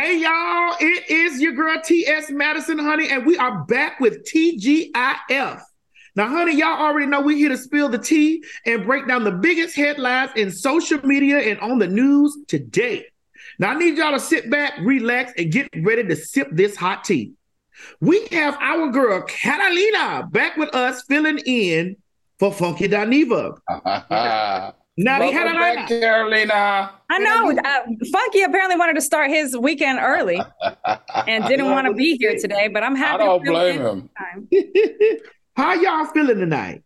Hey y'all, it is your girl TS Madison, honey, and we are back with TGIF. Now, honey, y'all already know we're here to spill the tea and break down the biggest headlines in social media and on the news today. Now, I need y'all to sit back, relax, and get ready to sip this hot tea. We have our girl Catalina back with us, filling in for Funky Dineva. Now, Welcome Catalina. back, Carolina. I know. Uh, Funky apparently wanted to start his weekend early and didn't want to be here today, but I'm happy. I don't to blame him. How y'all feeling tonight?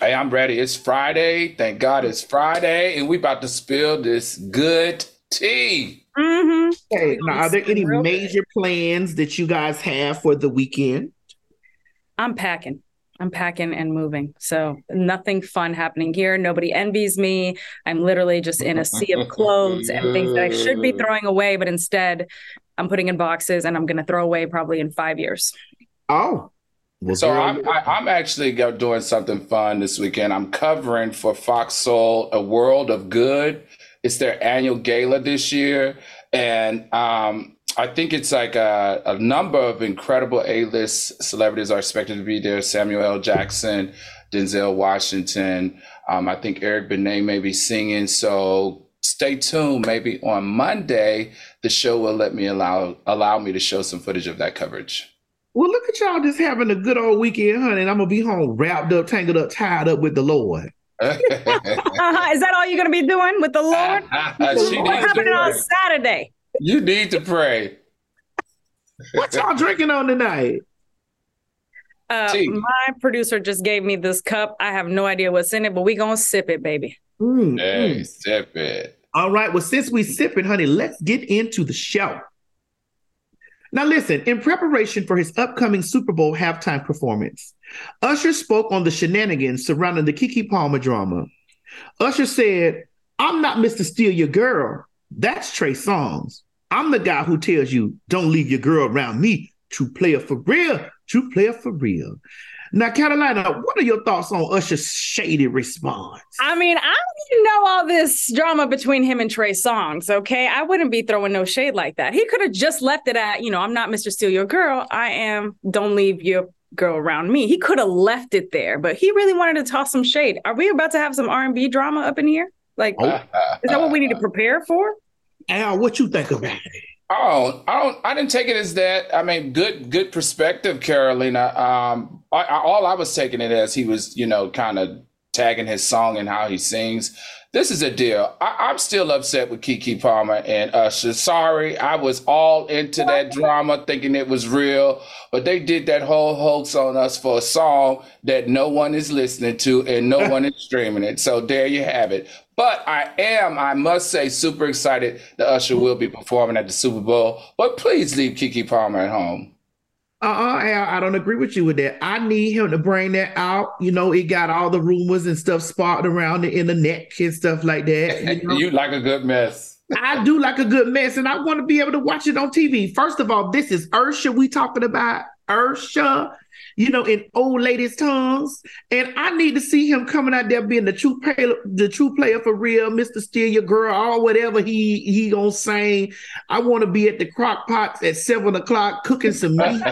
Hey, I'm ready. It's Friday. Thank God it's Friday, and we about to spill this good tea. Mhm. Hey, now, are there any Real good. major plans that you guys have for the weekend? I'm packing. I'm packing and moving. So nothing fun happening here. Nobody envies me. I'm literally just in a sea of clothes and things that I should be throwing away, but instead I'm putting in boxes and I'm going to throw away probably in five years. Oh, well, So I'm I, I'm actually doing something fun this weekend. I'm covering for Fox Soul A World of Good. It's their annual gala this year, and um, I think it's like a, a number of incredible A-list celebrities are expected to be there. Samuel L. Jackson, Denzel Washington. Um, I think Eric Benet may be singing. So stay tuned. Maybe on Monday, the show will let me allow allow me to show some footage of that coverage. well, look at y'all just having a good old weekend, honey. And I'm gonna be home wrapped up, tangled up, tied up with the Lord. Uh-huh. Is that all you're going to be doing with the Lord? she What's needs to happening on. Saturday? You need to pray. What y'all drinking on tonight? Uh, my producer just gave me this cup. I have no idea what's in it, but we going to sip it, baby. Mm, Hey, mm. sip it. All right. Well, since we sipping, honey, let's get into the show. Now, listen, in preparation for his upcoming Super Bowl halftime performance, Usher spoke on the shenanigans surrounding the Keke Palmer drama. Usher said, I'm not Mr. Steal Your Girl. That's Trey Songz. I'm the guy who tells you, don't leave your girl around me. True player for real. True player for real. Now, Carolina, what are your thoughts on Usher's shady response? I mean, I don't even know all this drama between him and Trey Songz, okay? I wouldn't be throwing no shade like that. He could have just left it at, you know, I'm not Mr. Steal Your Girl. I am, don't leave your girl around me. He could have left it there, but he really wanted to toss some shade. Are we about to have some R&B drama up in here? Like, Oh. is that what we need to prepare for? Al, what you think about it? Oh, I don't. I didn't take it as that. I mean, good, good perspective, Carolina. Um, I, I, all I was taking it as he was, you know, kind of tagging his song and how he sings. This is a deal. I, I'm still upset with Keke Palmer and Usher. Sorry, I was all into that drama, thinking it was real, but they did that whole hoax on us for a song that no one is listening to and no one is streaming it. So there you have it. But I am, I must say, super excited that Usher will be performing at the Super Bowl. But please leave Keke Palmer at home. Uh-uh, Al, I don't agree with you with that. I need him to bring that out. You know, it got all the rumors and stuff sparked around the internet and stuff like that. You know? you like a good mess. I do like a good mess, and I want to be able to watch it on TV. First of all, this is Ursha we talking about. Ursha, you know, in old ladies' tongues. And I need to see him coming out there being the true player, the true player for real, Mr. Steal Your Girl, or whatever he he gonna sing. I want to be at the crock pots at seven o'clock cooking some meat.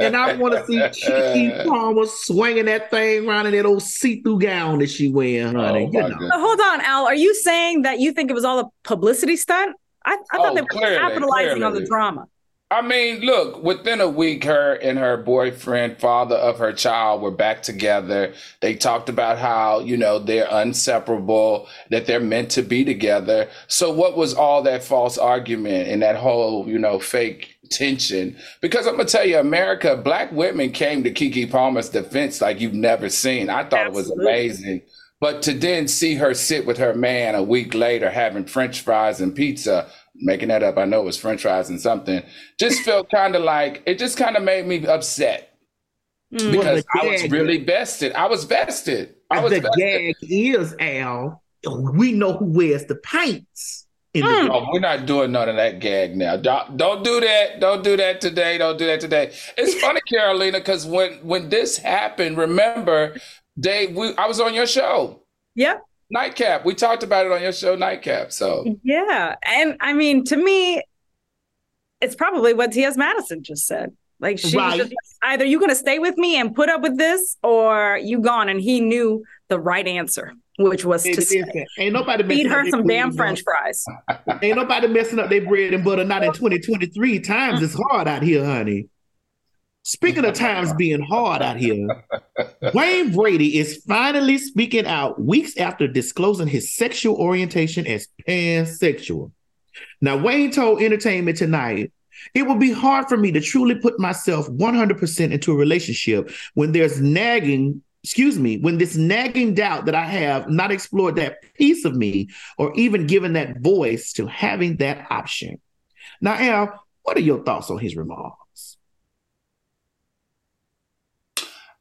And I want to see Keke Palmer swinging that thing around in that old see-through gown that she wearing, honey. Oh, you know. goodness. Hold on, Al. Are you saying that you think it was all a publicity stunt? I, I thought Oh, they were clearly, capitalizing on the drama. I mean, look, within a week, her and her boyfriend, father of her child, were back together. They talked about how, you know, they're inseparable, that they're meant to be together. So, what was all that false argument and that whole, you know, fake tension? Because I'm going to tell you, America, black women came to Keke Palmer's defense like you've never seen. I thought Absolutely. it was amazing. But to then see her sit with her man a week later having french fries and pizza making that up. I know it was French fries and something. Just felt kind of like it. Just kind of made me upset mm. because well, I was really vested. I was vested. I was the vested. gag is Al. We know who wears the paints. Mm. Oh, we're not doing none of that gag now. Don't, don't do that. Don't do that today. Don't do that today. It's funny, Carolina, because when when this happened, remember, Dave, we, I was on your show. Yep. Nightcap. We talked about it on your show, Nightcap. So yeah, and I mean, to me, it's probably what T.S. Madison just said. Like she right. just, either you're gonna stay with me and put up with this, or you gone. And he knew the right answer, which was to say, ain't nobody feed her some damn French fries. ain't nobody messing up their bread and butter. Not in 2023 times. It's hard out here, honey. Speaking of times being hard out here, Wayne Brady is finally speaking out weeks after disclosing his sexual orientation as pansexual. Now, Wayne told Entertainment Tonight, it would be hard for me to truly put myself 100% into a relationship when there's nagging, excuse me, when this nagging doubt that I have not explored that piece of me or even given that voice to having that option. Now, Al, what are your thoughts on his remarks?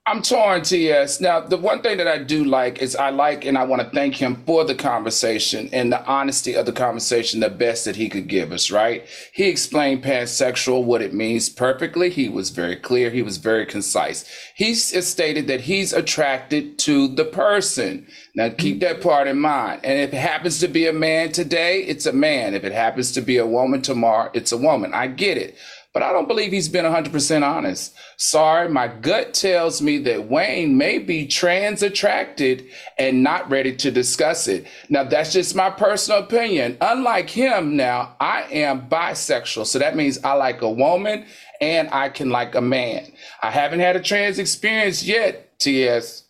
I'm torn, TS. Now, the one thing that I do like is I like and I want to thank him for the conversation and the honesty of the conversation, the best that he could give us, right? He explained pansexual, what it means perfectly. He was very clear. He was very concise. He stated that he's attracted to the person. Now, keep that part in mind. And if it happens to be a man today, it's a man. If it happens to be a woman tomorrow, it's a woman. I get it but I don't believe he's been 100% honest. Sorry, my gut tells me that Wayne may be trans attracted and not ready to discuss it. Now, that's just my personal opinion. Unlike him, now I am bisexual. So that means I like a woman and I can like a man. I haven't had a trans experience yet, TS.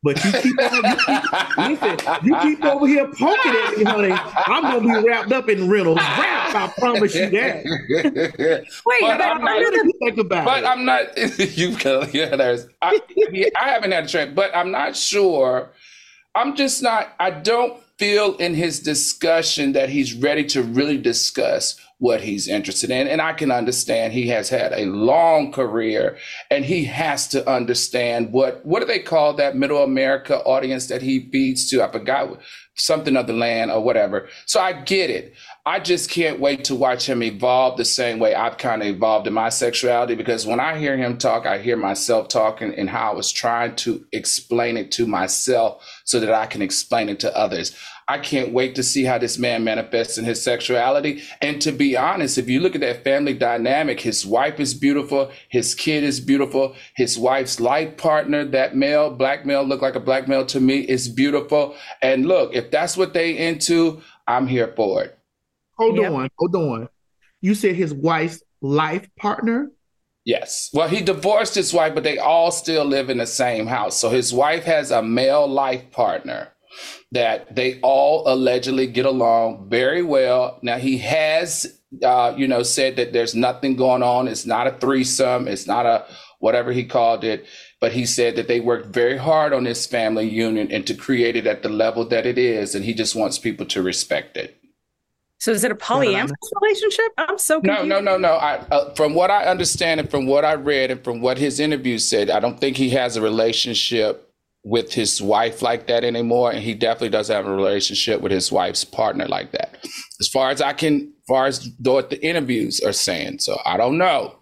But you keep, on, you keep listen, you keep over here poking at me, honey. I'm gonna be wrapped up in Reynolds wrap. I promise you that. Wait, but, but I'm not, think about but it. I'm not. You yeah, there's. I, I haven't had a train, but I'm not sure. I'm just not. I don't feel in his discussion that he's ready to really discuss what he's interested in. And I can understand he has had a long career and he has to understand what, what do they call that middle America audience that he feeds to? I forgot something of the land or whatever. So I get it. I just can't wait to watch him evolve the same way I've kind of evolved in my sexuality because when I hear him talk, I hear myself talking and how I was trying to explain it to myself so that I can explain it to others. I can't wait to see how this man manifests in his sexuality. And to be honest, if you look at that family dynamic, his wife is beautiful, his kid is beautiful, his wife's life partner, that male, black male, look like a black male to me, is beautiful. And look, if that's what they into, I'm here for it. Hold yep. on, hold on. You said his wife's life partner? Yes. Well, he divorced his wife, but they all still live in the same house. So his wife has a male life partner that they all allegedly get along very well. Now he has, uh, you know, said that there's nothing going on. It's not a threesome. It's not a whatever he called it. But he said that they worked very hard on this family union and to create it at the level that it is, and he just wants people to respect it. So is it a polyamorous relationship? I'm so confused. No, no, no, no. I, uh, from what I understand and from what I read and from what his interview said, I don't think he has a relationship with his wife like that anymore, and he definitely doesn't have a relationship with his wife's partner like that. As far as I can, as far as what the interviews are saying, so I don't know.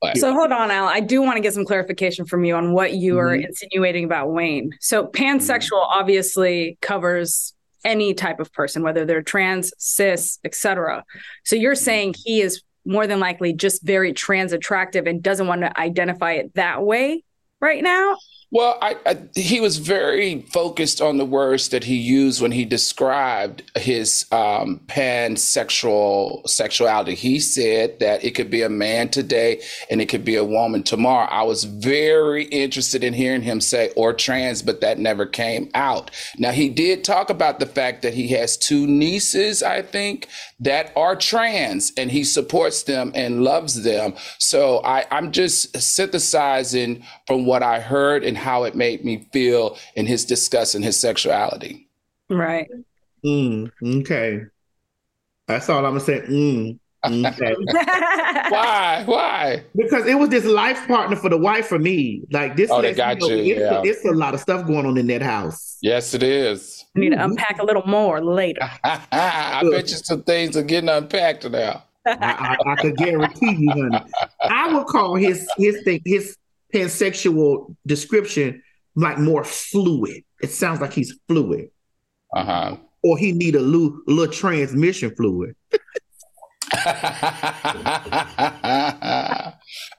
But. So hold on, Al. I do want to get some clarification from you on what you are mm-hmm. insinuating about Wayne. So pansexual mm-hmm. obviously covers any type of person, whether they're trans, cis, etc. So you're mm-hmm. saying he is more than likely just very trans attractive and doesn't want to identify it that way right now? Well, I, I, he was very focused on the words that he used when he described his um, pansexual sexuality. He said that it could be a man today and it could be a woman tomorrow. I was very interested in hearing him say or trans, but that never came out. Now he did talk about the fact that he has two nieces, I think, that are trans, and he supports them and loves them. So I, I'm just synthesizing from what I heard and how it made me feel in his discussing his sexuality. Right. Mm, okay. That's all I'm gonna say. Mm, okay. Why? Why? because it was this life partner for the wife for me. Like this, Oh, they got me know you, It's, yeah. it's a lot of stuff going on in that house. Yes, it is. We need to unpack a little more later. I bet you some things are getting unpacked now. I, I, I could guarantee you, honey. I would call his his thing his pansexual description like more fluid. It sounds like he's fluid, Uh or he need a little, little transmission fluid.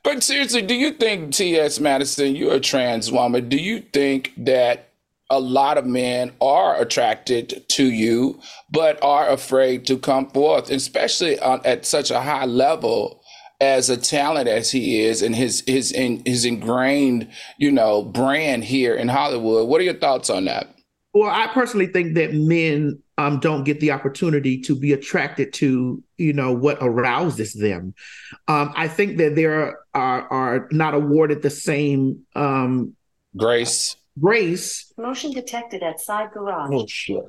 but seriously, do you think T.S. Madison, you're a trans woman, do you think that a lot of men are attracted to you, but are afraid to come forth, especially on, at such a high level as a talent as he is, and his his in, his ingrained, you know, brand here in Hollywood. What are your thoughts on that? Well, I personally think that men um, don't get the opportunity to be attracted to, you know, what arouses them. Um, I think that they are are, are not awarded the same um, Grace. grace. Motion detected at side garage. Oh shit.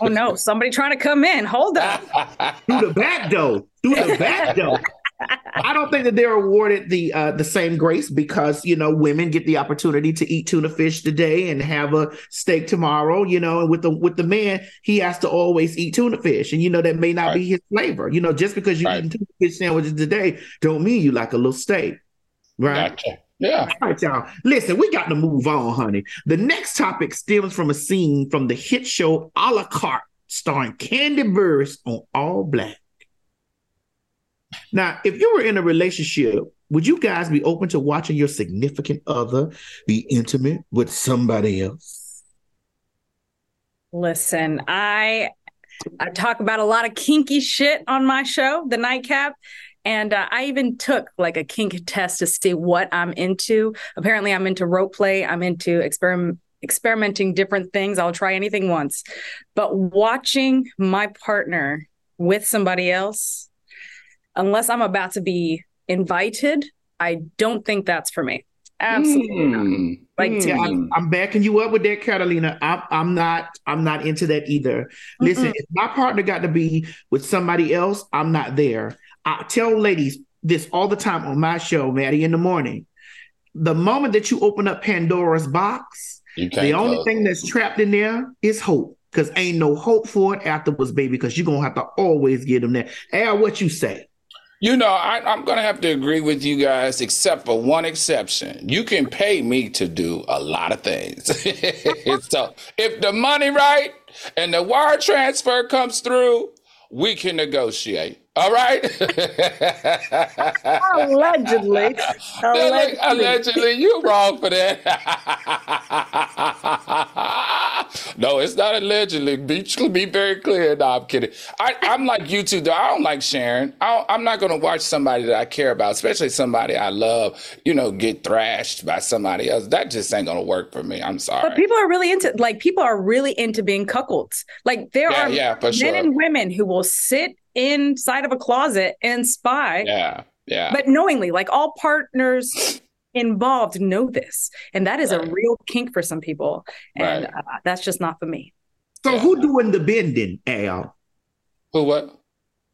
Oh no, somebody trying to come in. Hold up. through the back door. Through the back door. I don't think that they're awarded the uh, the same grace because you know women get the opportunity to eat tuna fish today and have a steak tomorrow. You know, and with the with the man, he has to always eat tuna fish, and you know that may not be his flavor. You know, just because you Right. eat tuna fish sandwiches today, don't mean you like a little steak, right? Gotcha. Yeah. All right, y'all. Listen, we got to move on, honey. The next topic stems from a scene from the hit show A la carte, starring Kandi Burruss on ALLBLK. Now, if you were in a relationship, would you guys be open to watching your significant other be intimate with somebody else? Listen, I I talk about a lot of kinky shit on my show, The Nightcap. And uh, I even took like a kink test to see what I'm into. Apparently, I'm into rope play. I'm into experiment experimenting different things. I'll try anything once. But watching my partner with somebody else, unless I'm about to be invited, I don't think that's for me. Absolutely not. Hmm. Like, Yeah, I'm, I'm backing you up with that, Catalina. I'm, I'm not. I'm not into that either. Listen, Mm-mm. if my partner got to be with somebody else, I'm not there. I tell ladies this all the time on my show, Maddie, in the morning. The moment that you open up Pandora's box, the only close thing that's trapped in there is hope. Because ain't no hope for it afterwards, baby. Because you're gonna have to always get them there. Al, what you say? You know, I, I'm going to have to agree with you guys, except for one exception. You can pay me to do a lot of things. so if the money right and the wire transfer comes through, we can negotiate. All right. Allegedly. Allegedly, allegedly, you wrong for that. no, it's not allegedly. Be, be very clear. No, I'm kidding. I, I'm like you two, though. I don't like sharing. I I'm not going to watch somebody that I care about, especially somebody I love, you know, get thrashed by somebody else. That just ain't going to work for me. I'm sorry. But people are really into like people are really into being cuckolds. Like there Yeah, are yeah, men sure. and women who will sit inside of a closet and spy, yeah, yeah. but knowingly, like all partners involved know this, and that is Right. a real kink for some people, and Right. uh, that's just not for me. So Yeah. who doing the bending, Al? Who, what?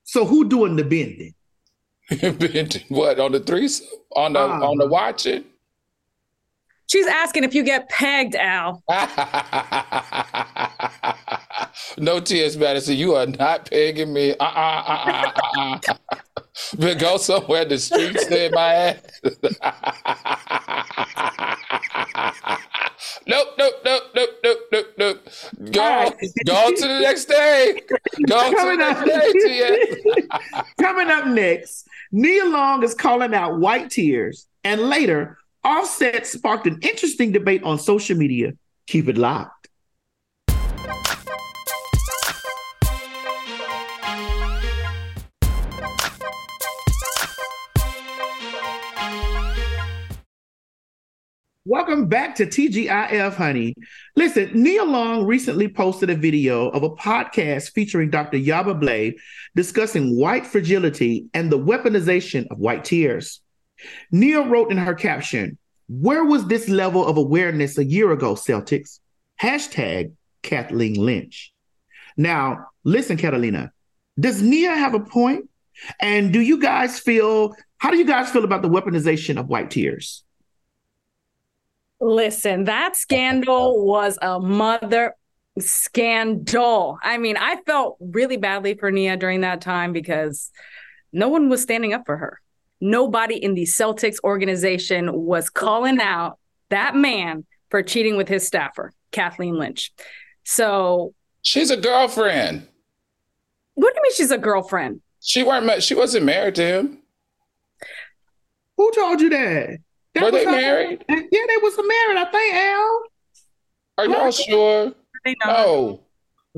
So who doing the bending? bending what, on the threesome? On the, Uh-huh. on the watching? She's asking if you get pegged, Al. no T.S. Madison, you are not pegging me. Uh uh uh uh uh. But go somewhere the streets there, my ass. nope, nope, nope, nope, nope, nope, nope. Go, go to the next day. Go on to the Coming next up, day, T.S. coming up next, Nia Long is calling out white tears, and later, Offset sparked an interesting debate on social media. Keep it locked. Welcome back to TGIF, honey. Listen, Nia Long recently posted a video of a podcast featuring Dr. Yaba Blay discussing white fragility and the weaponization of white tears. Nia wrote in her caption, Where was this level of awareness a year ago, Celtics? Hashtag Kathleen Lynch. Now, listen, Catalina, does Nia have a point? And do you guys feel, how do you guys feel about the weaponization of white tears? Listen, that scandal was a mother scandal. I mean, I felt really badly for Nia during that time because no one was standing up for her. Nobody in the Celtics organization was calling out that man for cheating with his staffer, Kathleen Lynch. So she's a girlfriend. What do you mean she's a girlfriend? She weren't she wasn't married to him. Who told you that? That Were they married? Yeah, they was married, I think, Al. Are y'all sure? No. Oh,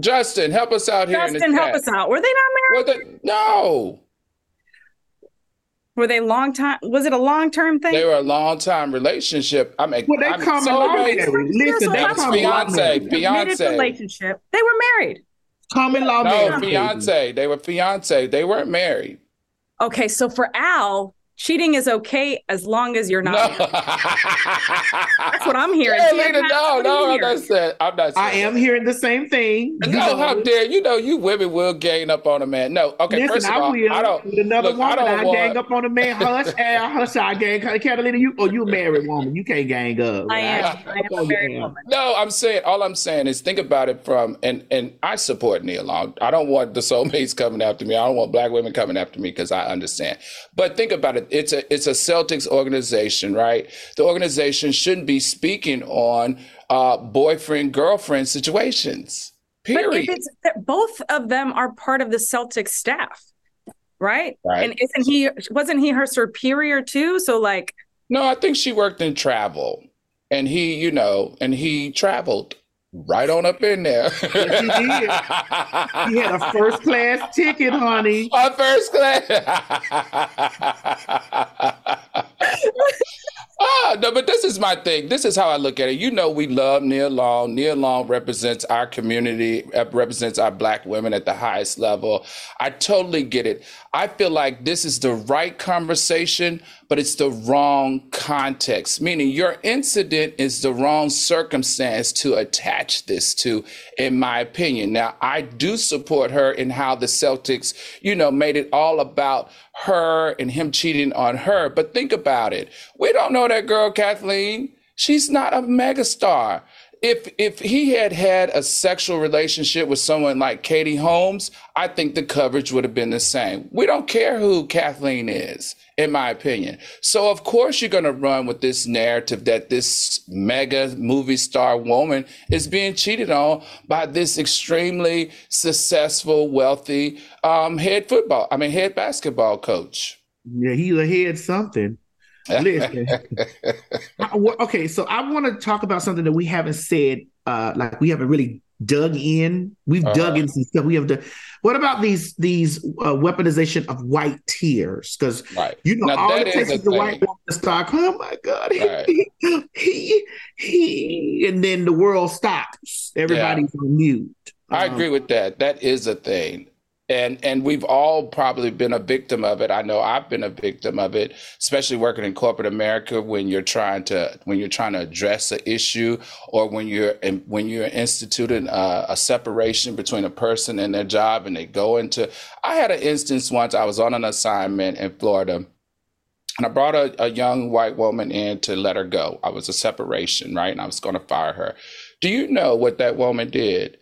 Justin, help us out here. Justin, help us out. Were they not married? They, no. Were they long time? Was it a long term thing? They were a long time relationship. I mean, well, they I'm common so law Listen, they was fiance. Fiance relationship. They were married. Common law. No, fiance. They were fiance. They weren't married. Okay, so for Al, cheating is okay as long as you're not. No. That's what I'm hearing. Yeah, Lena, no, no, I'm not saying. I'm not. Saying I am that. hearing the same thing. No, know, how dare you know you women will gang up on a man? No, okay. Listen, first of all, I, will. I don't. With another look, woman, I, I want... gang up on a man. Hush, Al, hush, I gang. Catalina, you oh, you a married woman. You can't gang up. I am. I, am a oh, married woman. No, I'm saying all I'm saying is think about it from and and I support Nia Long. I don't want the soulmates coming after me. I don't want black women coming after me because I understand. But think about it. It's a it's a Celtics organization, right? The organization shouldn't be speaking on uh, boyfriend girlfriend situations. Period. both of them are part of the Celtics staff, right? Right. And isn't he? Wasn't he her superior too? So like. No, I think she worked in travel, and he, you know, and he traveled right on up in there. Yes, he did. He had a first class ticket, honey. A first class. Ah, no, but this is my thing. This is how I look at it. You know, we love Nia Long. Nia Long represents our community, represents our black women at the highest level. I totally get it. I feel like this is the right conversation, but it's the wrong context, meaning your incident is the wrong circumstance to attach this to, in my opinion. Now, I do support her in how the Celtics, you know, made it all about her and him cheating on her. But think about it. We don't know that girl, Kathleen. She's not a megastar if if he had had a sexual relationship with someone like Katie Holmes, I think the coverage would have been the same. We don't care who Kathleen is, in my opinion. So of course you're going to run with this narrative that this mega movie star woman is being cheated on by this extremely successful, wealthy um, head football, I mean head basketball coach. Yeah, he's a head something. Listen. okay, so I want to talk about something that we haven't said, uh, like we haven't really dug in. We've uh-huh. dug in some stuff. We have to. What about these these uh, weaponization of white tears? Because right. you know now, all it takes is the white woman to start. Oh my God, right. he, he, he, and then the world stops. Everybody's yeah. mute. I um, agree with that. That is a thing and and we've all probably been a victim of it i know i've been a victim of it especially working in corporate america when you're trying to when you're trying to address an issue or when you're when you're instituting a, a separation between a person and their job and they go into i had an instance once i was on an assignment in florida and I brought a, a young white woman in to let her go. I was a separation, right? And I was going to fire her. Do you know what that woman did?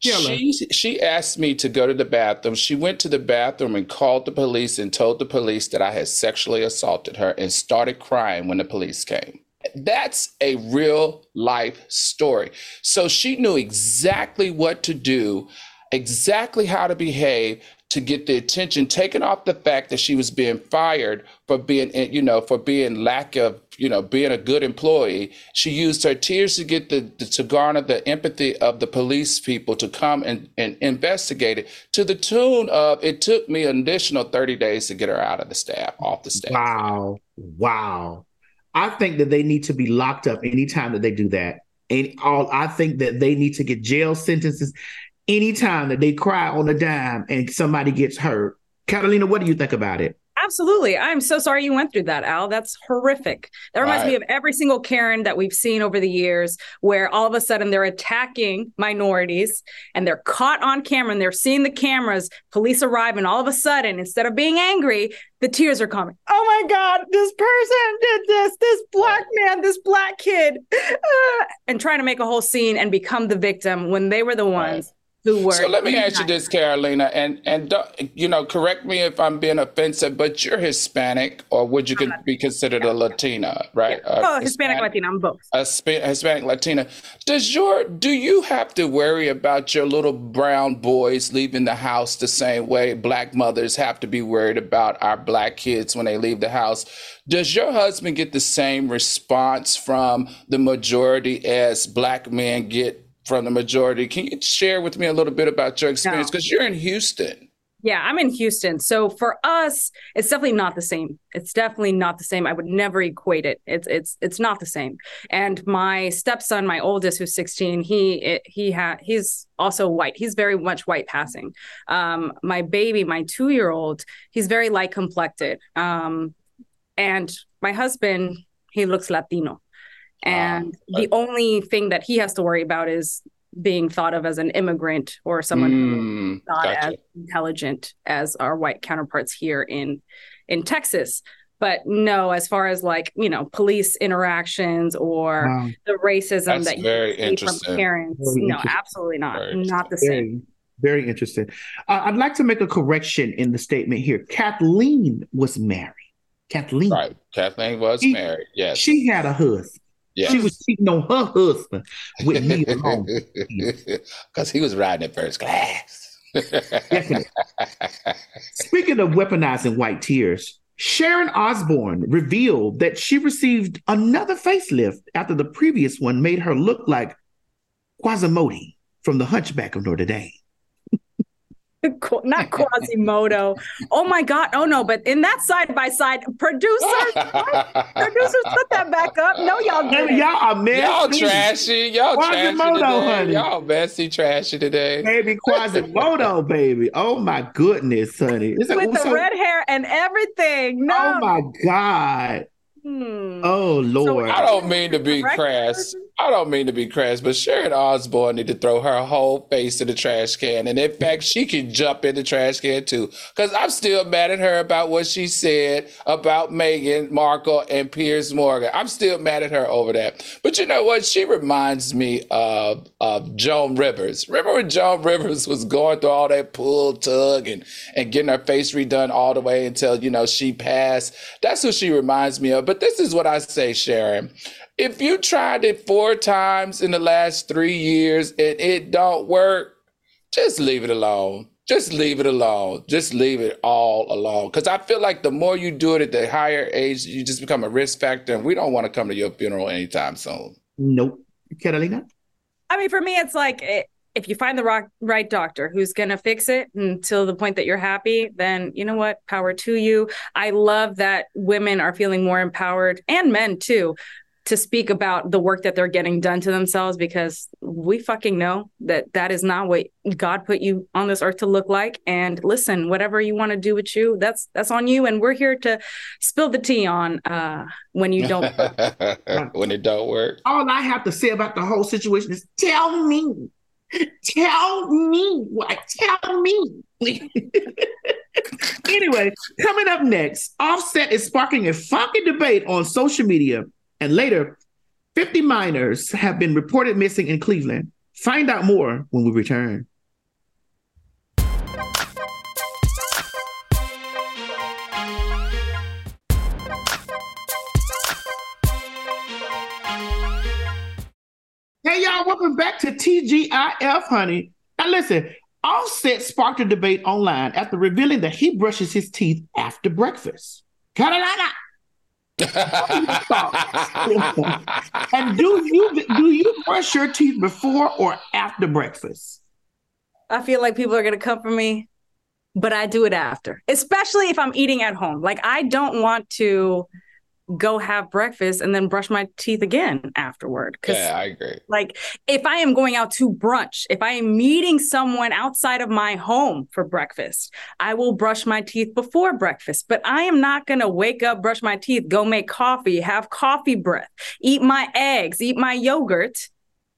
She she asked me to go to the bathroom. She went to the bathroom and called the police and told the police that I had sexually assaulted her and started crying when the police came. That's a real life story. So she knew exactly what to do, exactly how to behave to get the attention taken off the fact that she was being fired for being you know for being lack of you know, being a good employee, she used her tears to get the, to garner the empathy of the police people to come and, and investigate it to the tune of it took me an additional 30 days to get her out of the staff, off the staff. Wow. Wow. I think that they need to be locked up anytime that they do that. And all I think that they need to get jail sentences anytime that they cry on a dime and somebody gets hurt. Catalina, what do you think about it? Absolutely. I'm so sorry you went through that, Al. That's horrific. That reminds right. me of every single Karen that we've seen over the years where all of a sudden they're attacking minorities and they're caught on camera and they're seeing the cameras, police arrive, and all of a sudden, instead of being angry, the tears are coming. Oh my God, this person did this, this black man, this black kid, uh, and trying to make a whole scene and become the victim when they were the ones who were. So let me ask you this, Carolina, and and you know, correct me if I'm being offensive, but you're Hispanic, or would you could be considered a Latina, right? Yeah. Oh, Hispanic, Hispanic, Latina, I'm both. A Sp- Hispanic Latina. Does your do you have to worry about your little brown boys leaving the house the same way black mothers have to be worried about our black kids when they leave the house? Does your husband get the same response from the majority as black men get from the majority. Can you share with me a little bit about your experience? Because no. you're in Houston. Yeah, I'm in Houston. So for us, it's definitely not the same. It's definitely not the same. I would never equate it. It's it's it's not the same. And my stepson, my oldest, who's 16, he he had he's also white. He's very much white passing. Um, my baby, my two year old, he's very light complected. Um, and my husband, he looks Latino. And the only thing that he has to worry about is being thought of as an immigrant or someone mm, not gotcha. as intelligent as our white counterparts here in in Texas. But no, as far as like you know, police interactions or wow. the racism That's that you see from parents, very no, absolutely not, very not the very, same. Very interesting. Uh, I'd like to make a correction in the statement here. Kathleen was married. Kathleen, right? Kathleen was she, married. Yes, she had a husband. Yes. She was cheating on her husband with me alone. Because he was riding in first class. Speaking of weaponizing white tears, Sharon Osbourne revealed that she received another facelift after the previous one made her look like Quasimodo from The Hunchback of Notre Dame. not Quasimodo. oh my God. Oh no, but in that side by side, producers, producers put that back up. No, y'all did Y'all are messy. Y'all trashy. Y'all Quasimodo, trashy today. Honey. Y'all messy trashy today. Baby Quasimodo, baby. Oh my goodness, honey. With the so, red hair and everything. No. Oh my God. Hmm. Oh Lord! So I don't mean to be crass. I don't mean to be crass, but Sharon Osbourne need to throw her whole face in the trash can, and in fact, she can jump in the trash can too. Because I'm still mad at her about what she said about Meghan Markle and Piers Morgan. I'm still mad at her over that. But you know what? She reminds me of of Joan Rivers. Remember when Joan Rivers was going through all that pull, tug, and and getting her face redone all the way until you know she passed. That's who she reminds me of. But this is what I say, Sharon if you tried it four times in the last three years and it don't work, just leave it alone. Just leave it alone. Just leave it all alone. Because I feel like the more you do it at the higher age, you just become a risk factor, and we don't want to come to your funeral anytime soon. Nope. Carolina? I mean, for me, it's like it, if you find the rock, right doctor who's going to fix it until the point that you're happy, then you know what? Power to you. I love that women are feeling more empowered and men too to speak about the work that they're getting done to themselves because we fucking know that that is not what God put you on this earth to look like. And listen whatever you want to do with you that's that's on you. And we're here to spill the tea on uh when you don't when it don't work. All I have to say about the whole situation is tell me. Tell me. What tell me. Anyway coming up next offset is sparking a funky debate on social media and later, 50 minors have been reported missing in Cleveland. Find out more when we return. Hey, y'all, welcome back to TGIF, honey. Now, listen, Offset sparked a debate online after revealing that he brushes his teeth after breakfast. Carolina, and do you do you brush your teeth before or after breakfast? I feel like people are to come for me, but I do it after, especially if I'm eating at home. Like, I don't want to go have breakfast and then brush my teeth again afterward. Yeah, I agree. Like, if I am going out to brunch, if I am meeting someone outside of my home for breakfast, I will brush my teeth before breakfast. But I am not going to wake up, brush my teeth, go make coffee, have coffee breath, eat my eggs, eat my yogurt,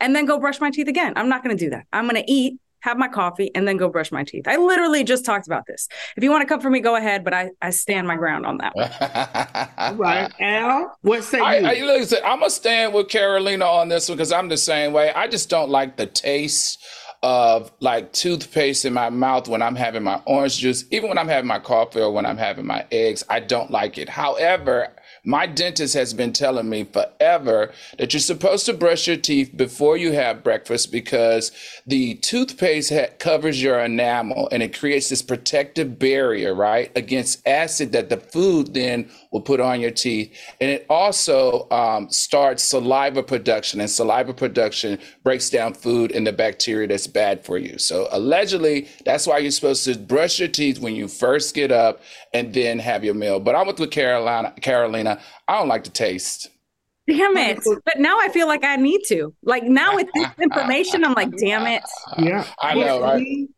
and then go brush my teeth again. I'm not going to do that. I'm going to eat have my coffee, and then go brush my teeth. I literally just talked about this. If you want to come for me, go ahead, but I, I stand my ground on that one. right. Al, what say I, you? I, listen, I'm going to stand with Carolina on this one because I'm the same way. I just don't like the taste of like toothpaste in my mouth when I'm having my orange juice, even when I'm having my coffee or when I'm having my eggs. I don't like it. However, my dentist has been telling me forever that you're supposed to brush your teeth before you have breakfast because the toothpaste ha- covers your enamel and it creates this protective barrier, right, against acid that the food then will put on your teeth. And it also um, starts saliva production, and saliva production breaks down food and the bacteria that's bad for you. So, allegedly, that's why you're supposed to brush your teeth when you first get up and then have your meal. But I went with Carolina, Carolina. I don't like the taste. Damn it. But now I feel like I need to. Like now with this information, I'm like, damn it. Yeah. I know, right?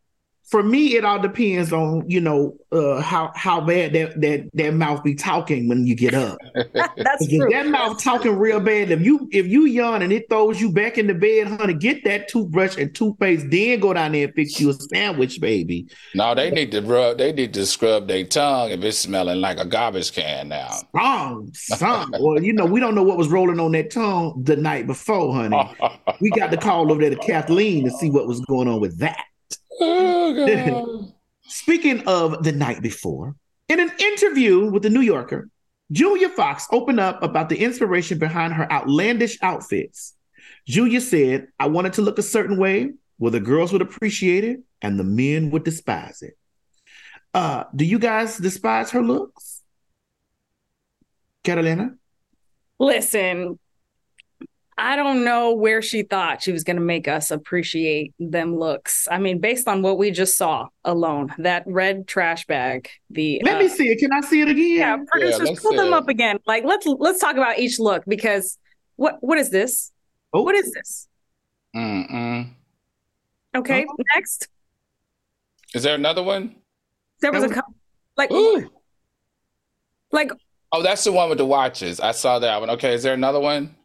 For me, it all depends on you know uh, how how bad that that that mouth be talking when you get up. That's true. that mouth talking real bad, if you if you yawn and it throws you back in the bed, honey, get that toothbrush and toothpaste, then go down there and fix you a sandwich, baby. No, they need to rub. They need to scrub their tongue if it's smelling like a garbage can now. Wrong, son. well, you know we don't know what was rolling on that tongue the night before, honey. We got the call over there to Kathleen to see what was going on with that. Oh, God. Speaking of the night before, in an interview with the New Yorker, Julia Fox opened up about the inspiration behind her outlandish outfits. Julia said, I wanted to look a certain way where the girls would appreciate it and the men would despise it. Uh, do you guys despise her looks? Catalina? Listen, I don't know where she thought she was going to make us appreciate them looks. I mean, based on what we just saw alone, that red trash bag, the Let uh, me see it. Can I see it again? yeah, producers let's pull them it. up again. Like let's let's talk about each look because what what is this? Oh. What is this? Mm-mm. Okay, Oh. next Is there another one? there was a couple like Ooh. like Oh, that's the one with the watches. I saw that one. Okay, is there another one?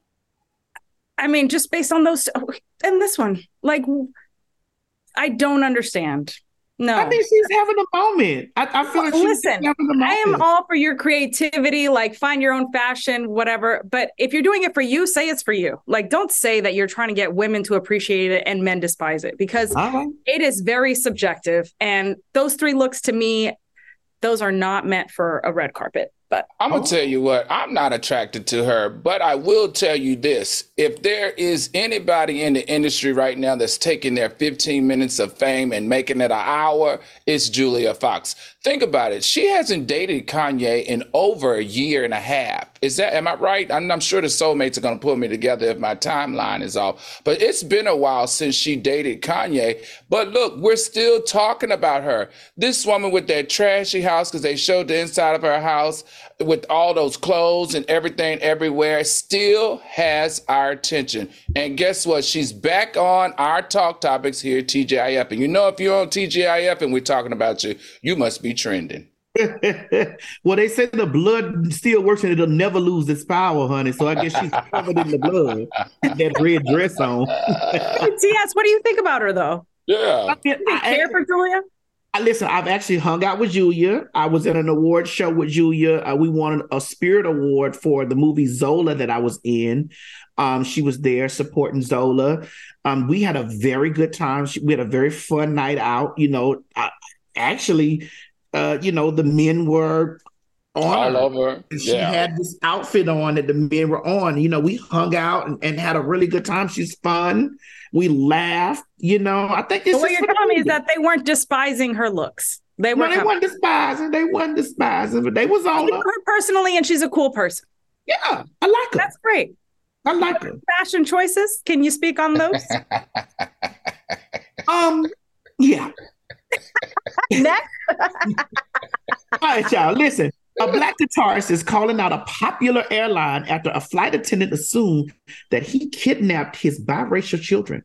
I mean, just based on those and this one, like I don't understand. No. I think she's having a moment. I, I feel like she's Listen, having a moment. I am all for your creativity, like find your own fashion, whatever. But if you're doing it for you, say it's for you. Like, don't say that you're trying to get women to appreciate it and men despise it because right. it is very subjective. And those three looks to me, those are not meant for a red carpet. But I'm gonna tell you what, I'm not attracted to her, but I will tell you this. If there is anybody in the industry right now that's taking their 15 minutes of fame and making it an hour, it's Julia Fox. Think about it. She hasn't dated Kanye in over a year and a half. Is that am I right? I'm, I'm sure the soulmates are gonna pull me together if my timeline is off. But it's been a while since she dated Kanye. But look, we're still talking about her. This woman with that trashy house, because they showed the inside of her house with all those clothes and everything everywhere still has our attention. And guess what? She's back on our talk topics here at TGIF. And you know, if you're on TGIF and we're talking about you, you must be trending. well, they say the blood still works and it'll never lose its power, honey. So I guess she's covered in the blood. That red dress on. TS, what do you think about her though? Yeah. Do you care for Julia? I listen. I've actually hung out with Julia. I was at an award show with Julia. Uh, we won a Spirit Award for the movie Zola that I was in. Um, she was there supporting Zola. Um, we had a very good time. She, we had a very fun night out. You know, I, actually, uh, you know, the men were on All her. over. And she Yeah. had this outfit on that the men were on. You know, we hung out and, and had a really good time. She's fun. We laughed. You know, I think it's But what you're the telling me is that they weren't despising her looks. They were No, they weren't despising. They weren't despising, but they was on her. her personally, and she's a cool person. Yeah, I like her. That's great. I like her. Fashion choices. Can you speak on those? Um, yeah. Next. All right, y'all. Listen. A black guitarist is calling out a popular airline after a flight attendant assumed that he kidnapped his biracial children.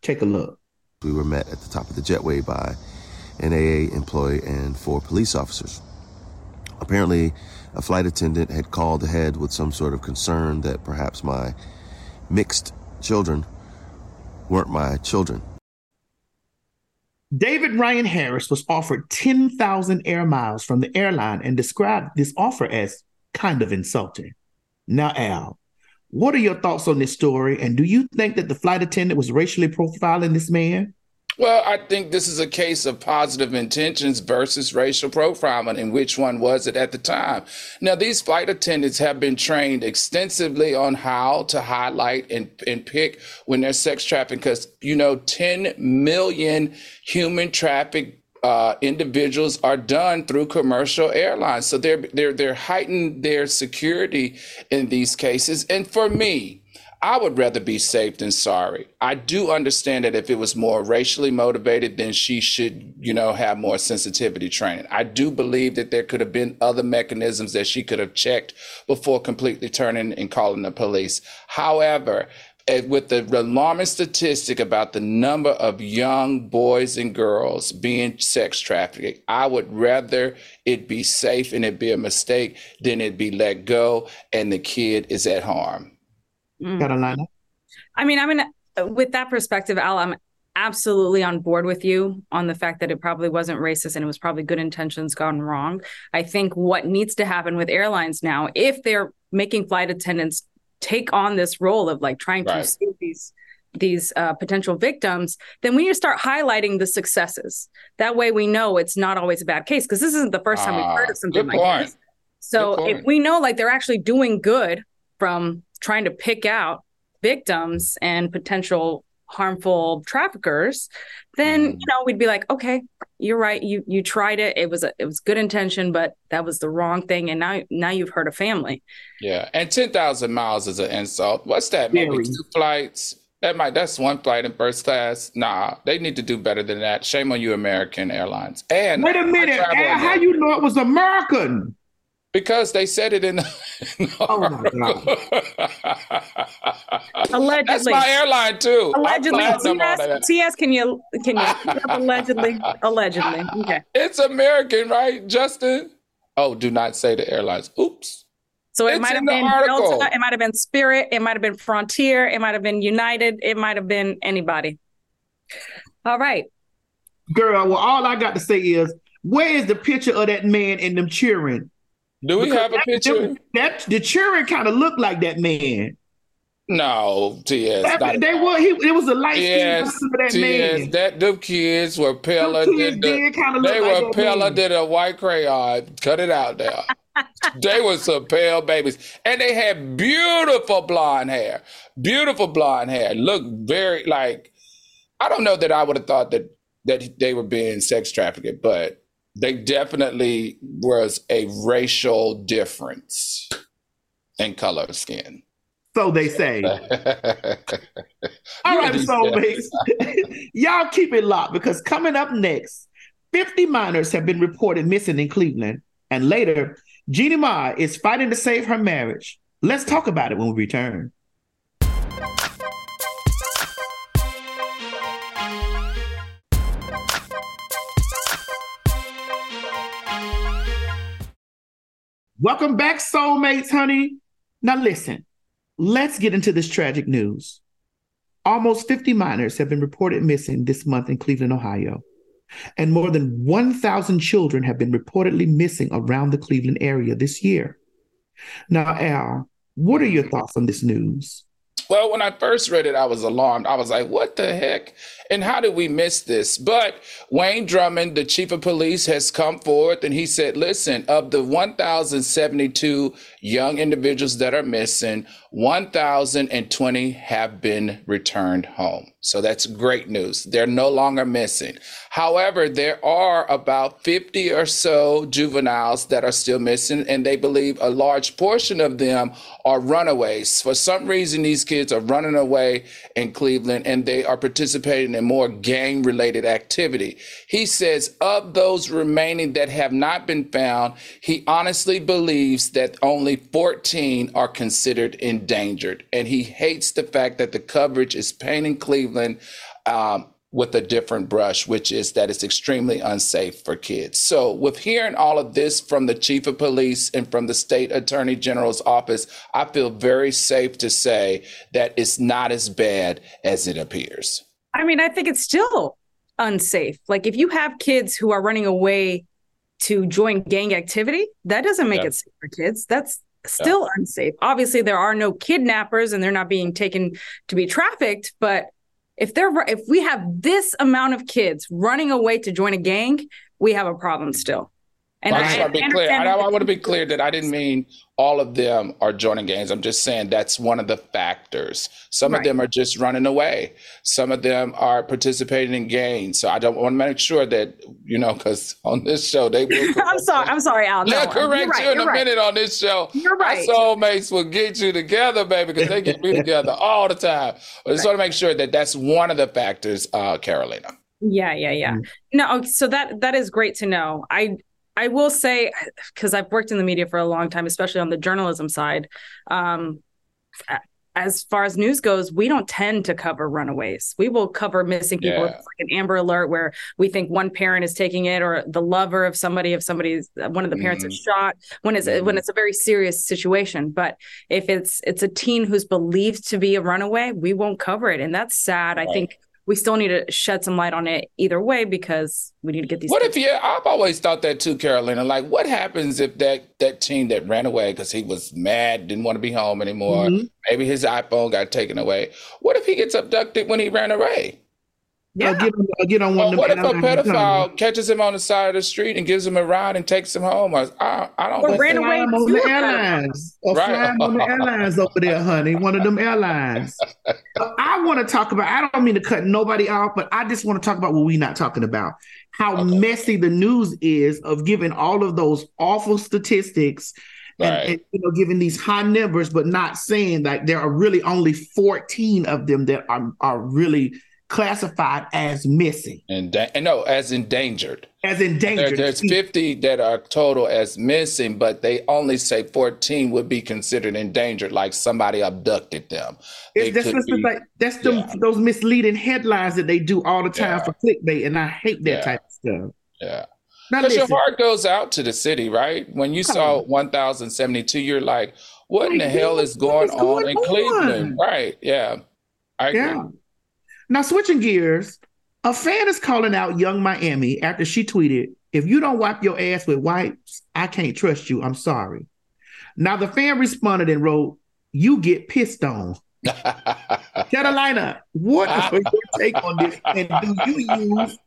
Take a look. We were met at the top of the jetway by an AA employee and four police officers. Apparently, a flight attendant had called ahead with some sort of concern that perhaps my mixed children weren't my children. David Ryan Harris was offered 10,000 air miles from the airline and described this offer as kind of insulting. Now, Al, what are your thoughts on this story? And do you think that the flight attendant was racially profiling this man? Well, I think this is a case of positive intentions versus racial profiling, and which one was it at the time? Now, these flight attendants have been trained extensively on how to highlight and, and pick when they're sex trafficking, because, you know, 10 million human traffic uh, individuals are done through commercial airlines. So they're, they're, they're heightened their security in these cases. And for me, I would rather be safe than sorry. I do understand that if it was more racially motivated, then she should, you know, have more sensitivity training. I do believe that there could have been other mechanisms that she could have checked before completely turning and calling the police. However, eh, with the alarming statistic about the number of young boys and girls being sex trafficked, I would rather it be safe and it be a mistake than it be let go and the kid is at harm. Mm. Carolina? I mean, I mean, with that perspective, Al, I'm absolutely on board with you on the fact that it probably wasn't racist and it was probably good intentions gone wrong. I think what needs to happen with airlines now, if they're making flight attendants take on this role of like trying Right. to save these these uh, potential victims, then we need to start highlighting the successes. That way, we know it's not always a bad case because this isn't the first time we've heard Ah, of something like point. this. So if we know like they're actually doing good from trying to pick out victims and potential harmful traffickers, then Mm. you know we'd be like, okay, you're right. You you tried it. It was a it was good intention, but that was the wrong thing. And now now you've hurt a family. Yeah, and ten thousand miles is an insult. What's that? Maybe Very. two flights. That might. That's one flight in first class. Nah, they need to do better than that. Shame on you, American Airlines. And Wait a minute. travel how you know it was American? Because they said it in the. in the Oh, my article. Allegedly. That's my airline too. I'm Allegedly, TS. TS, can you can you allegedly allegedly? Okay, It's American, right, Justin? Oh, do not say the airlines. Oops. so it might have been article. Delta, it might have been Spirit, it might have been Frontier, it might have been United, it might have been anybody. All right, Girl, well, all I got to say is, where is the picture of that man and them cheering? Do we Because have a picture? That the cheering kind of looked like that man. No, TS. That- they were he. It was a light skin Yes, version of that TS. man. That them kids were paler Them kids than the, kind of look They were that paler than a white crayon. Cut it out there. they were some pale babies. And they had beautiful blonde hair. Beautiful blonde hair. Looked very like I don't know that I would have thought that that they were being sex trafficked, but they definitely was a racial difference in color of skin. So they say. All right, soulmates. Y'all keep it locked because coming up next, 50 minors have been reported missing in Cleveland. And later, Jeannie Mai is fighting to save her marriage. Let's talk about it when we return. Welcome back, soulmates, honey. Now, listen, let's get into this tragic news. Almost 50 minors have been reported missing this month in Cleveland, Ohio. And more than 1,000 children have been reportedly missing around the Cleveland area this year. Now, Al, what are your thoughts on this news? Well, when I first read it, I was alarmed. I was like, what the heck? And how did we miss this? But Wayne Drummond, the chief of police, has come forth and he said, listen, of the 1,072 young individuals that are missing, 1,020 have been returned home. So that's great news. They're no longer missing. However, there are about 50 or so juveniles that are still missing, and they believe a large portion of them are runaways. For some reason, these kids are running away in Cleveland and they are participating in more gang related activity. He says, of those remaining that have not been found, he honestly believes that only 14 are considered endangered. And he hates the fact that the coverage is painting Cleveland. Um, with a different brush, which is that it's extremely unsafe for kids. So, with hearing all of this from the chief of police and from the state attorney general's office, I feel very safe to say that it's not as bad as it appears. I mean, I think it's still unsafe. Like, if you have kids who are running away to join gang activity, that doesn't make it safe for kids. That's still unsafe. Obviously, there are no kidnappers and they're not being taken to be trafficked, but if they're if we have this amount of kids running away to join a gang, we have a problem still. And I, I, want to be clear. I, I want to be clear that I didn't mean all of them are joining gangs. I'm just saying that's one of the factors. Some right. of them are just running away. Some of them are participating in gangs. So I don't want to make sure that you know, because on this show they will. I'm sorry. I'm sorry, Al. They'll no, correct right, you in a right. minute on this show. You're right. My soulmates will get you together, baby, because they get me together all the time. I just want to make sure that that's one of the factors, uh, Carolina. Yeah, yeah, yeah. Mm. No, so that that is great to know. I I will say, because I've worked in the media for a long time, especially on the journalism side, um, as far as news goes, we don't tend to cover runaways. We will cover missing people. Yeah. It's like an Amber Alert where we think one parent is taking it, or the lover of somebody, if somebody's one of the parents mm-hmm. is shot. When it's mm-hmm. when it's a very serious situation, but if it's it's a teen who's believed to be a runaway, we won't cover it, and that's sad. Right. I think we still need to shed some light on it either way because we need to get these. What if you? I've always thought that too, Carolina. Like, what happens if that that teen that ran away because he was mad, didn't want to be home anymore? Mm-hmm. Maybe his iPhone got taken away. What if he gets abducted when he ran away? Yeah. I'll get, on, I'll get on one well, what if a pedophile catches him on the side of the street and gives him a ride and takes him home? I, I don't. Or ran away on the airlines. Or right. flying on the airlines over there, honey. One of them airlines. I want to talk about. I don't mean to cut nobody off, but I just want to talk about what we're not talking about. How okay. messy the news is of giving all of those awful statistics. Right. And, and, you know, giving these high numbers, but not saying that there are really only 14 of them that are, are really classified as missing. And da- no, as endangered. As endangered. There, there's 50 that are total as missing, but they only say 14 would be considered endangered, like somebody abducted them. That's, be, like, that's yeah. those misleading headlines that they do all the time yeah. for clickbait, and I hate that yeah. type of stuff. Yeah. Because your heart goes out to the city, right? When you saw 1,072, you're like, what in the hell is going, on in on? Cleveland? Right. Yeah. I agree. Yeah. Now, switching gears, a fan is calling out Yung Miami after she tweeted, If you don't wipe your ass with wipes, I can't trust you. I'm sorry. Now, the fan responded and wrote, You get pissed on. Carolina, what is your take on this? And do you use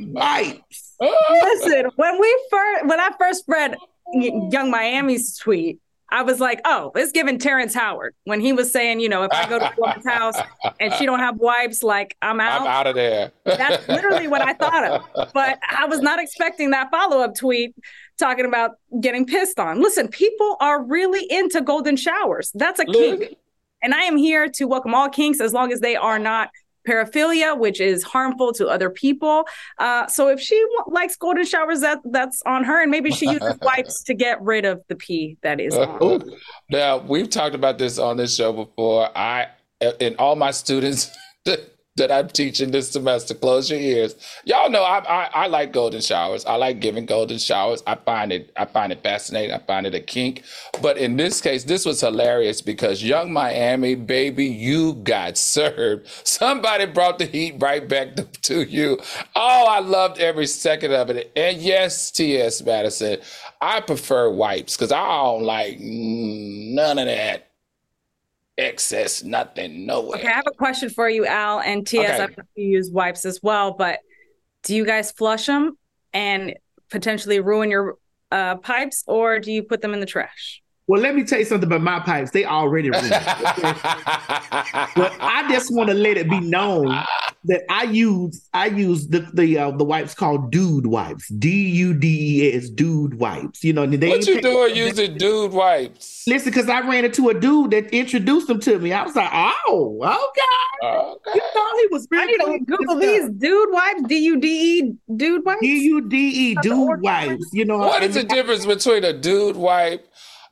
wipes? Listen, when we first when I first read Yung Miami's tweet, I was like, oh, it's giving Terrence Howard when he was saying, you know, if I go to a woman's house and she don't have wipes, like I'm out. I'm out of there. That's literally what I thought of. But I was not expecting that follow up tweet talking about getting pissed on. Listen, people are really into golden showers. That's a kink. And I am here to welcome all kinks as long as they are not paraphilia, which is harmful to other people. Uh, so if she w- likes golden showers, that that's on her, and maybe she uses wipes to get rid of the pee that is on. Now we've talked about this on this show before. I and all my students that I'm teaching this semester. Close your ears. Y'all know I, I, I like golden showers. I like giving golden showers. I find it I find it fascinating. I find it a kink. But in this case, this was hilarious because Yung Miami, baby, you got served. Somebody brought the heat right back to, to you. Oh, I loved every second of it. And yes, T.S. Madison, I prefer wipes because I don't like none of that excess, nothing, nowhere. Okay, I have a question for you, Al and TS. Okay. I know you use wipes as well, but do you guys flush them and potentially ruin your uh, pipes, or do you put them in the trash? Well, let me tell you something about my pipes. They already ruined. but I just want to let it be known that I use I use the the uh, the wipes called dude wipes. D U D E S dude wipes. You know, they what you doing using dude wipes? Listen, because I ran into a dude that introduced them to me. I was like, oh, okay. okay. You thought he was really I need to Google these dude wipes. D U D E dude wipes. D U D E dude wipes. You know what is the difference between a dude wipe,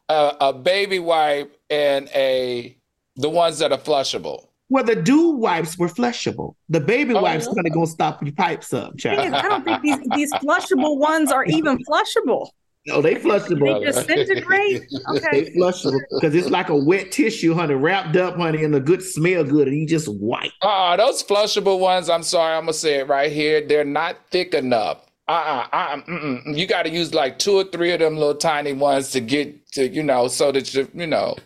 uh, a baby wipe, and a the ones that are flushable? Well, the dude wipes were flushable. The baby oh, wipes kind of gonna stop your pipes up, child. I don't think these, these flushable ones are even flushable. No, they flushable. They disintegrate. Okay. They flushable because it's like a wet tissue, honey, wrapped up, honey, and the good smell good, and you just wipe. Uh, those flushable ones. I'm sorry, I'm gonna say it right here. They're not thick enough. Uh, uh, uh you got to use like two or three of them little tiny ones to get to, you know, so that you, you know,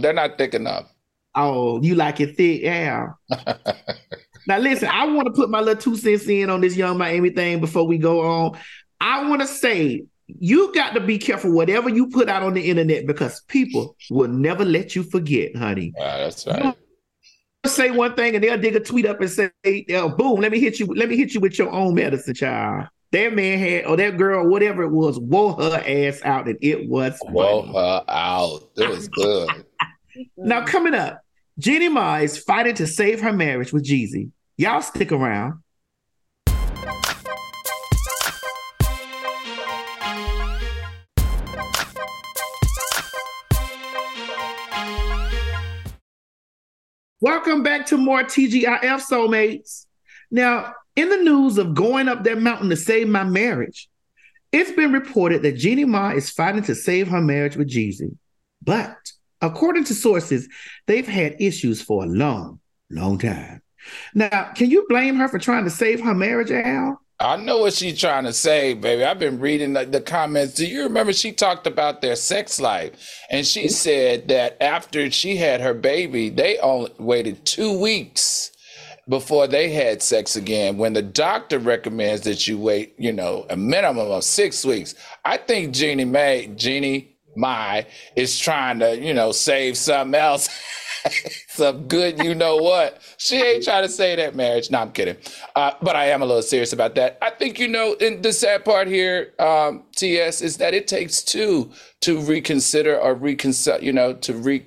they're not thick enough. Oh, you like it thick, yeah. now listen, I want to put my little two cents in on this Yung Miami thing before we go on. I want to say you got to be careful whatever you put out on the internet because people will never let you forget, honey. Wow, that's right. say one thing and they'll dig a tweet up and say, oh, "Boom, let me hit you. Let me hit you with your own medicine, child." That man had, or that girl, whatever it was, wore her ass out, and it was wore her out. It was good. now coming up, Jeannie Mai is fighting to save her marriage with Jeezy. Y'all stick around. Welcome back to more TGIF Soulmates. Now, in the news of going up that mountain to save my marriage, it's been reported that Jeannie Mai is fighting to save her marriage with Jeezy. But according to sources, they've had issues for a long, long time. Now, can you blame her for trying to save her marriage, Al? I know what she's trying to say, baby. I've been reading the, the, comments. Do you remember she talked about their sex life? And she mm-hmm. said that after she had her baby, they only waited two weeks before they had sex again. When the doctor recommends that you wait, you know, a minimum of six weeks. I think Jeannie Mai, Jeannie Mai is trying to, you know, save something else. Some good, you know what? She ain't trying to say that marriage. No, I'm kidding. Uh, but I am a little serious about that. I think, you know, and the sad part here, um, TS, is that it takes two to reconsider or reconcile, you know, to re-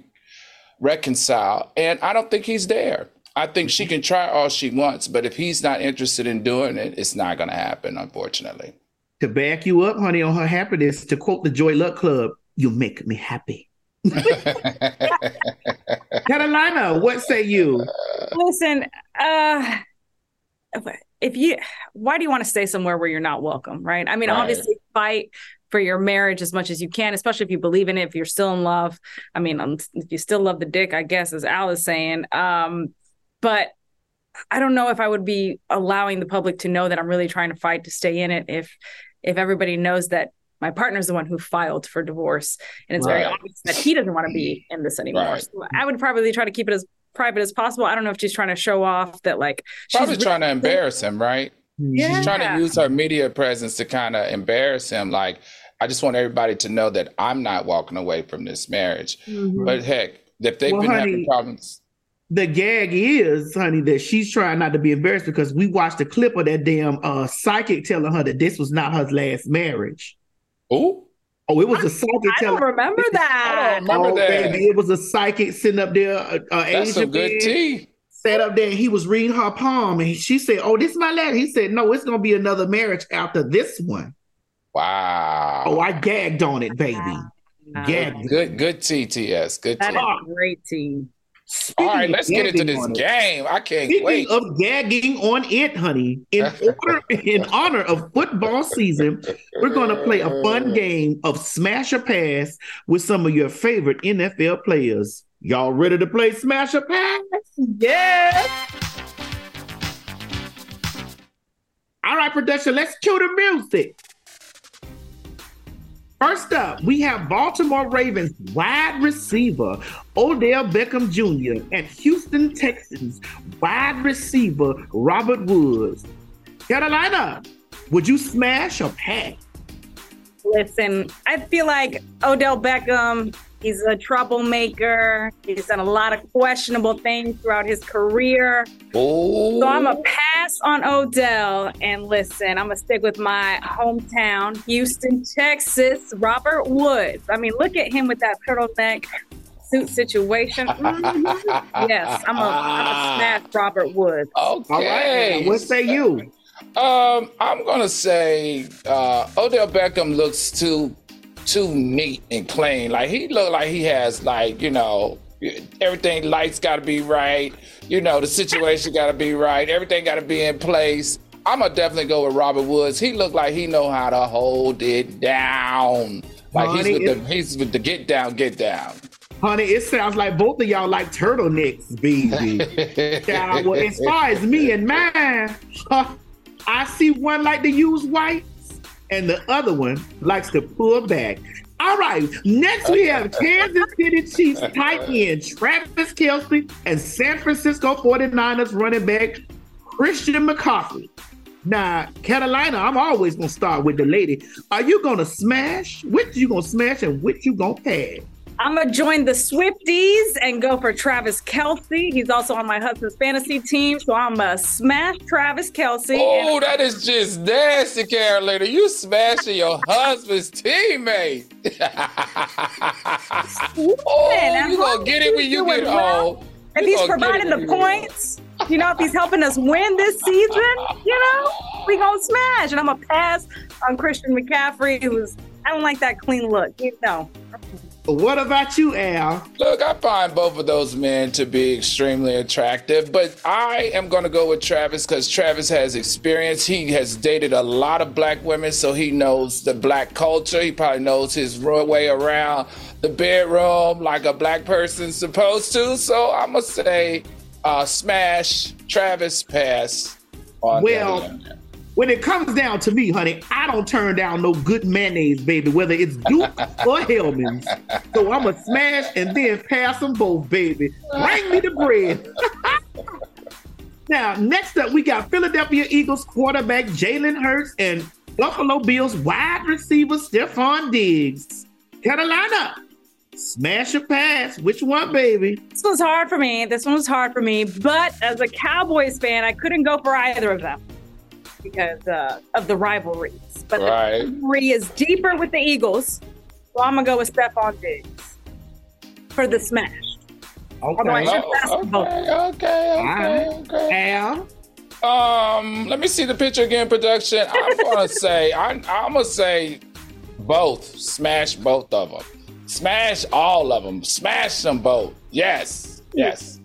reconcile. And I don't think he's there. I think she can try all she wants, but if he's not interested in doing it, it's not going to happen, unfortunately. To back you up, honey, on her happiness, to quote the Joy Luck Club, you make me happy. Carolina, what say you? Listen, uh, if you, why do you want to stay somewhere where you're not welcome, right? I mean, right. obviously, fight for your marriage as much as you can, especially if you believe in it, if you're still in love. I mean, um, if you still love the dick, I guess, as Al is saying. Um, but I don't know if I would be allowing the public to know that I'm really trying to fight to stay in it if if everybody knows that my partner's the one who filed for divorce and it's right. very obvious that he doesn't want to be in this anymore right. so i would probably try to keep it as private as possible i don't know if she's trying to show off that like probably trying to embarrass him right yeah. she's trying to use her media presence to kind of embarrass him like i just want everybody to know that i'm not walking away from this marriage mm-hmm. but heck if they've well, been honey, having problems the gag is, honey, that she's trying not to be embarrassed because we watched a clip of that damn uh, psychic telling her that this was not her last marriage. Oh. Oh, it was a psychic. I don't remember that. I don't remember oh, that. Baby, it was a psychic sitting up there. Uh, uh That's Asian some good tea. Sat up there and he was reading her palm and she said, "Oh, this is my last." He said, "No, it's gonna be another marriage after this one." Wow. Oh, I gagged on it, baby. Wow. Gagged. Good, good TTS. Good. That tea. great tea. Speaking All right, let's get into this game. I can't Speaking wait. of gagging on it, honey, in order, in honor of football season, we're going to play a fun game of smash or pass with some of your favorite NFL players. Y'all ready to play smash or pass? Yeah. All right, production, let's cue the music. First up, we have Baltimore Ravens wide receiver Odell Beckham Jr. and Houston Texans wide receiver Robert Woods. Carolina, would you smash or pass? Listen, I feel like Odell Beckham He's a troublemaker. He's done a lot of questionable things throughout his career. Oh, So I'm a pass on Odell. And listen, I'm gonna stick with my hometown, Houston, Texas. Robert Woods. I mean, look at him with that turtleneck suit situation. Mhm. yes, I'm a, I'm a smash Robert Woods. okay. All right. What say you? Um, I'm gonna say uh, Odell Beckham looks too too neat and clean. Like he look like he has like you know everything. Lights got to be right. You know the situation got to be right. Everything got to be in place. I'm gonna definitely go with Robert Woods. He look like he know how to hold it down. Like Honey, he's with the he's with the get down, get down. Honey, it sounds like both of y'all like turtlenecks, baby. Yeah, well, as far as me and mine, I see one like to use whites, and the other one likes to pull back. All right, next we have Kansas City Chiefs tight end Travis Kelce and San Francisco 49ers running back Christian McCaffrey. Now, Carolina, I'm always gonna start with the lady. Are you gonna smash? Which you gonna smash and which you gonna pass? I'm gonna join the Swifties and go for Travis Kelce. He's also on my husband's fantasy team, so I'm gonna smash Travis Kelce. Oh, and- that is just nasty, Carolina. You smashing your husband's teammate. oh, Man, you gonna get it when you get well. Oh, home. if he's gonna get it providing the points, you know, if he's helping us win this season, you know, we gonna smash. And I'm gonna pass on Christian McCaffrey, who's I don't like that clean look. You know, What about you, Al? Look, I find both of those men to be extremely attractive, but I am going to go with Travis because Travis has experience. He has dated a lot of black women, so he knows the black culture. He probably knows his way around the bedroom like a black person's supposed to. So I'm going to say uh, smash, Travis, pass. On Well. When it comes down to me, honey, I don't turn down no good mayonnaise, baby, whether it's Duke or Hellmann's. So I'm going to smash and then pass them both, baby. Bring me the bread. now, next up, we got Philadelphia Eagles quarterback Jalen Hurts and Buffalo Bills wide receiver Stefon Diggs. Carolina, smash or pass? Which one, baby? this was hard for me. This one was hard for me, but as a Cowboys fan, I couldn't go for either of them because uh, of the rivalries. But Right. the rivalry is deeper with the Eagles, so I'm gonna go with Stefon Diggs for the smash. Okay. Oh, them okay, okay, okay, okay. Al, Um, let me see the picture again, production. I'm gonna say I'm, I'm gonna say both. Smash both of them. Smash all of them. Smash them both. Yes, yes.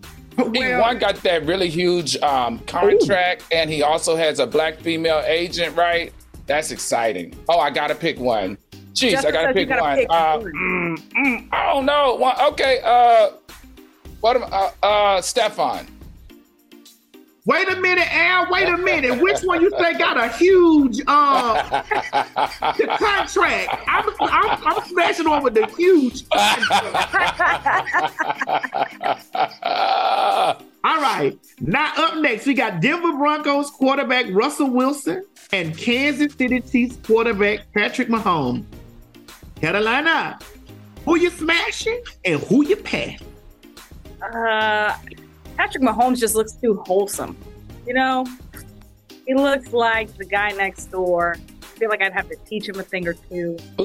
Well, one got that really huge um, contract, and he also has a black female agent, right? That's exciting. Oh, I gotta pick one. Jeez, I gotta pick gotta one. pick uh, mm, mm, I don't know. One, okay. Uh, what am uh, uh, Stefon? Wait a minute, Al. Wait a minute. Which one you think got a huge uh contract? I'm I'm, I'm smashing on with the huge. All right. Now up next, we got Denver Broncos quarterback Russell Wilson and Kansas City Chiefs quarterback Patrick Mahomes. Carolina, who you smashing and who you passing? Uh, Patrick Mahomes just looks too wholesome. You know, he looks like the guy next door. I feel like I'd have to teach him a thing or two. Ooh,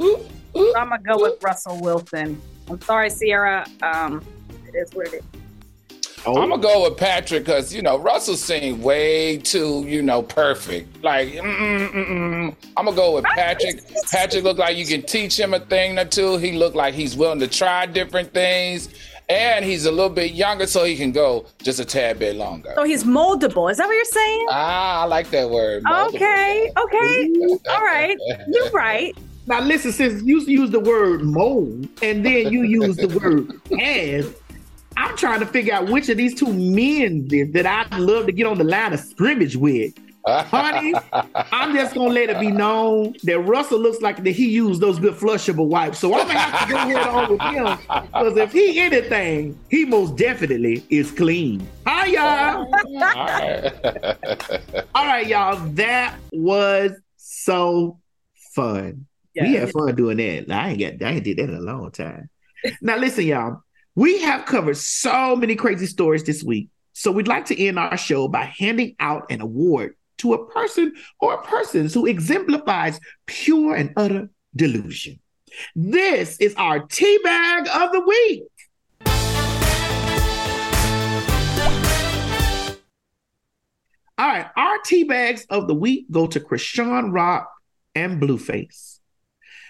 ooh. So I'm gonna go with Russell Wilson. I'm sorry, Ciara. Um, it is what it is. Oh, I'm gonna go with Patrick because you know Russell seemed way too you know perfect. Like, mm, mm, mm. I'm gonna go with Patrick. Patrick looked like you can teach him a thing or two. He looked like he's willing to try different things, and he's a little bit younger, so he can go just a tad bit longer. So he's moldable. Is that what you're saying? Ah, I like that word. Okay, okay, all right. You're right. Now listen, since you use the word mold and then you use the word as, I'm trying to figure out which of these two men that I'd love to get on the line of scrimmage with. Honey, I'm just gonna let it be known that Russell looks like that he used those good flushable wipes. So I'm gonna have to go head on with him because if he anything, he most definitely is clean. Hi y'all. All right, y'all. That was so fun. We had fun doing that. I ain't got I ain't did that in a long time. now, listen, y'all. We have covered so many crazy stories this week. So we'd like to end our show by handing out an award to a person or persons who exemplifies pure and utter delusion. This is our tea bag of the week. All right, our tea bags of the week go to Chrisean Rock and Blueface.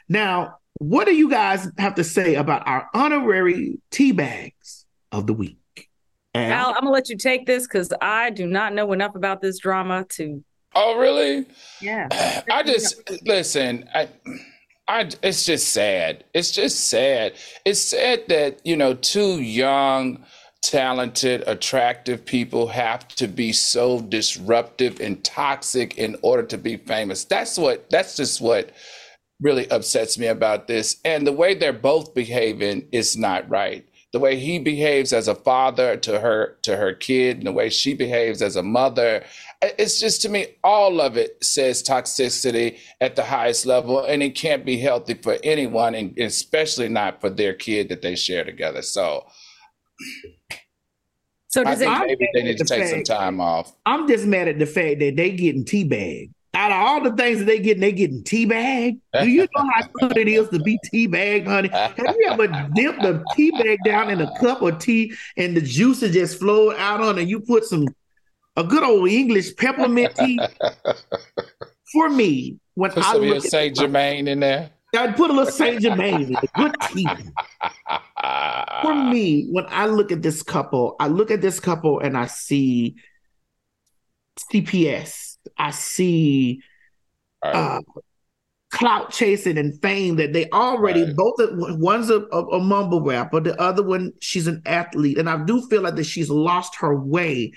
Now, what do you guys have to say about our honorary tea bags of the week? And Al, I'm gonna let you take this because I do not know enough about this drama to. Oh, really? Yeah. I just listen. I, I. It's just sad. It's just sad. It's sad that you know two young, talented, attractive people have to be so disruptive and toxic in order to be famous. That's what. That's just what really upsets me about this. And the way they're both behaving is not right. The way he behaves as a father to her to her kid, and the way she behaves as a mother, it's just to me all of it says toxicity at the highest level, and it can't be healthy for anyone, and especially not for their kid that they share together. So. So does I think it, maybe they need to take fact, some time off. I'm just mad at the fact that they getting teabagged out of all the things that they getting, they getting teabag. Do you know how good it is to be teabag, honey? Have you ever dipped a teabag down in a cup of tea and the juices just flowed out on it? You put some a good old English peppermint tea. For me, when put I some look Saint Germain in there. I'd put a little Saint Germain in it. Good tea. For me, when I look at this couple, I look at this couple and I see CPS I see right. uh, clout chasing and fame that they already right. both one's a, a, a, mumble rapper, the other one she's an athlete, and I do feel like that she's lost her way,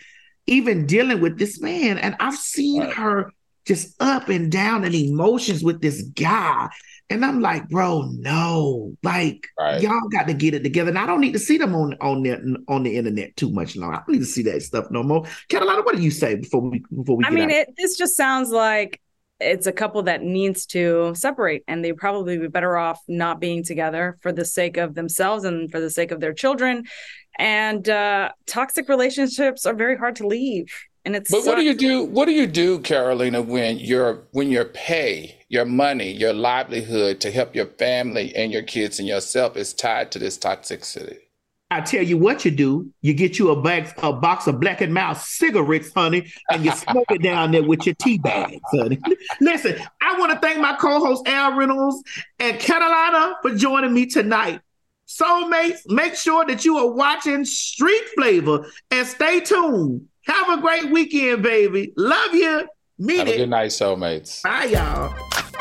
even dealing with this man. And I've seen right. her just up and down in emotions with this guy. And I'm like, bro, no, like right. y'all got to get it together. And I don't need to see them on on the on the internet too much longer. I don't need to see that stuff no more. Carolina, what do you say before we before we? I mean, it, this just sounds like it's a couple that needs to separate, and they probably be better off not being together for the sake of themselves and for the sake of their children. And uh, toxic relationships are very hard to leave. And it's but what do you do? What do you do, Carolina, when your when your pay, your money, your livelihood to help your family and your kids and yourself is tied to this toxicity? I tell you what you do. You get you a box, a box of Black and Mild cigarettes, honey, and you smoke it down there with your tea bags, honey. Listen, I want to thank my co-host Al Reynolds and Carolina for joining me tonight. Soulmates, make sure that you are watching Street Flavor and stay tuned have a great weekend, baby. Love you. Meet Have it. a good night, soulmates. Bye, y'all.